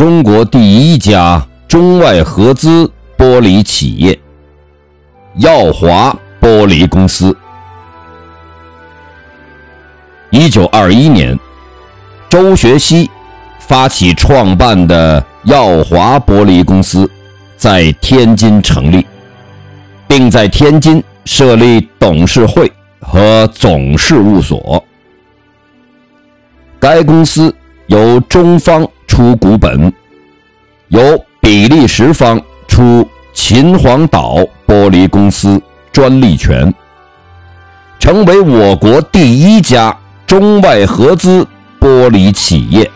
中国第一家中外合资玻璃企业——耀华玻璃公司。一九二一年，周学熙发起创办的耀华玻璃公司在天津成立，并在天津设立董事会和总事务所。该公司由中方出股本，由比利时方出秦皇岛玻璃公司专利权，成为我国第一家中外合资玻璃企业。